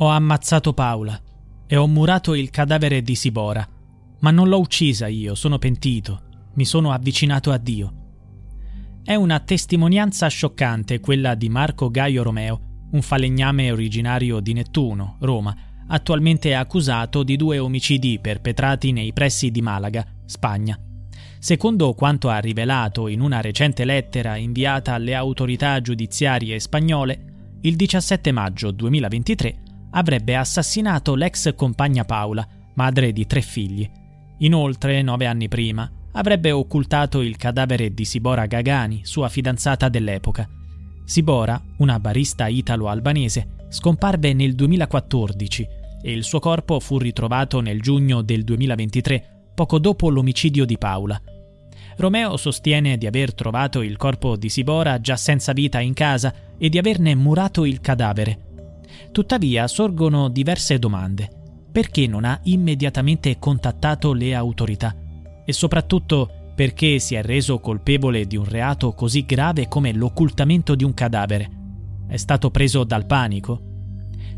Ho ammazzato Paola e ho murato il cadavere di Sibora, ma non l'ho uccisa io, sono pentito, mi sono avvicinato a Dio. È una testimonianza scioccante quella di Marco Gaio Romeo, un falegname originario di Nettuno, Roma, attualmente accusato di due omicidi perpetrati nei pressi di Malaga, Spagna. Secondo quanto ha rivelato in una recente lettera inviata alle autorità giudiziarie spagnole, il 17 maggio 2023 avrebbe assassinato l'ex compagna Paola, madre di tre figli. Inoltre, nove anni prima, avrebbe occultato il cadavere di Sibora Gagani, sua fidanzata dell'epoca. Sibora, una barista italo-albanese, scomparve nel 2014 e il suo corpo fu ritrovato nel giugno del 2023, poco dopo l'omicidio di Paola. Romeo sostiene di aver trovato il corpo di Sibora già senza vita in casa e di averne murato il cadavere. Tuttavia sorgono diverse domande. Perché non ha immediatamente contattato le autorità? E soprattutto perché si è reso colpevole di un reato così grave come l'occultamento di un cadavere? È stato preso dal panico?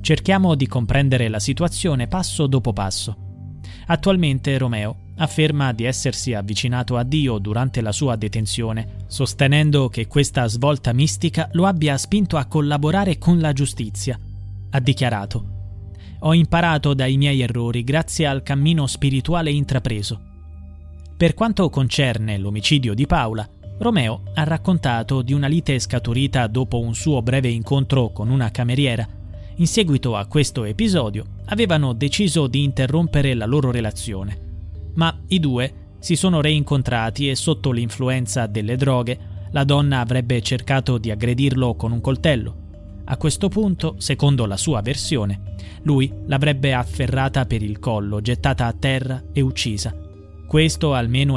Cerchiamo di comprendere la situazione passo dopo passo. Attualmente Romeo afferma di essersi avvicinato a Dio durante la sua detenzione, sostenendo che questa svolta mistica lo abbia spinto a collaborare con la giustizia ha dichiarato. Ho imparato dai miei errori grazie al cammino spirituale intrapreso. Per quanto concerne l'omicidio di Paola, Romeo ha raccontato di una lite scaturita dopo un suo breve incontro con una cameriera. In seguito a questo episodio avevano deciso di interrompere la loro relazione. Ma i due si sono reincontrati e sotto l'influenza delle droghe la donna avrebbe cercato di aggredirlo con un coltello. A questo punto, secondo la sua versione, lui l'avrebbe afferrata per il collo, gettata a terra e uccisa. Questo almeno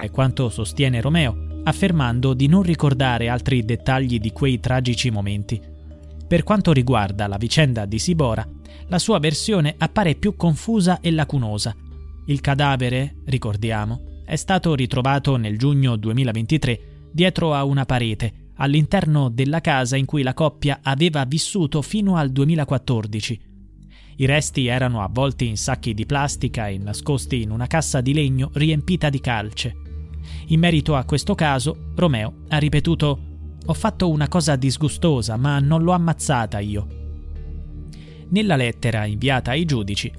È quanto sostiene Romeo, affermando di non ricordare altri dettagli di quei tragici momenti. Per quanto riguarda la vicenda di Sibora, la sua versione appare più confusa e lacunosa. Il cadavere, ricordiamo, è stato ritrovato nel giugno 2023 dietro a una parete, all'interno della casa in cui la coppia aveva vissuto fino al 2014. I resti erano avvolti in sacchi di plastica e nascosti in una cassa di legno riempita di calce. In merito a questo caso, Romeo ha ripetuto Ho fatto una cosa disgustosa, ma non l'ho ammazzata io. Nella lettera inviata ai giudici,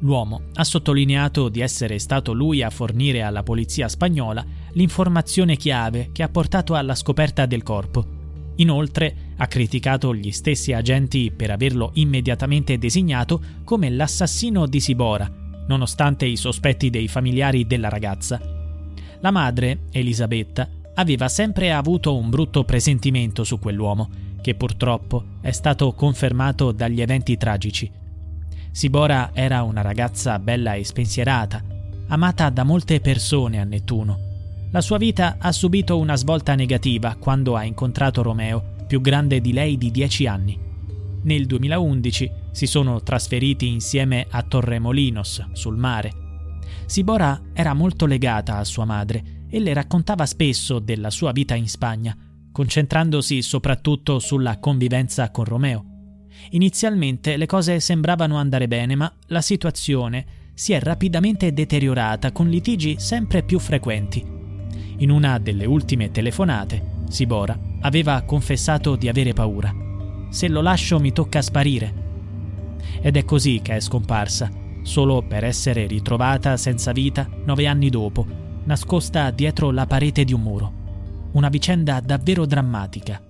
l'uomo ha sottolineato di essere stato lui a fornire alla polizia spagnola l'informazione chiave che ha portato alla scoperta del corpo. Inoltre Ha criticato gli stessi agenti per averlo immediatamente designato come l'assassino di Sibora, nonostante i sospetti dei familiari della ragazza. La madre, Elisabetta, aveva sempre avuto un brutto presentimento su quell'uomo, che purtroppo è stato confermato dagli eventi tragici. Sibora era una ragazza bella e spensierata, amata da molte persone a Nettuno. La sua vita ha subito una svolta negativa quando ha incontrato Romeo, più grande di lei di 10 anni. Nel 2011 si sono trasferiti insieme a Torremolinos, sul mare. Sibora era molto legata a sua madre e le raccontava spesso della sua vita in Spagna, concentrandosi soprattutto sulla convivenza con Romeo. Inizialmente le cose sembravano andare bene, ma la situazione si è rapidamente deteriorata con litigi sempre più frequenti. In una delle ultime telefonate, Sibora aveva confessato di avere paura. Se lo lascio mi tocca sparire. Ed è così che è scomparsa, solo per essere ritrovata senza vita nove anni dopo, nascosta dietro la parete di un muro. Una vicenda davvero drammatica.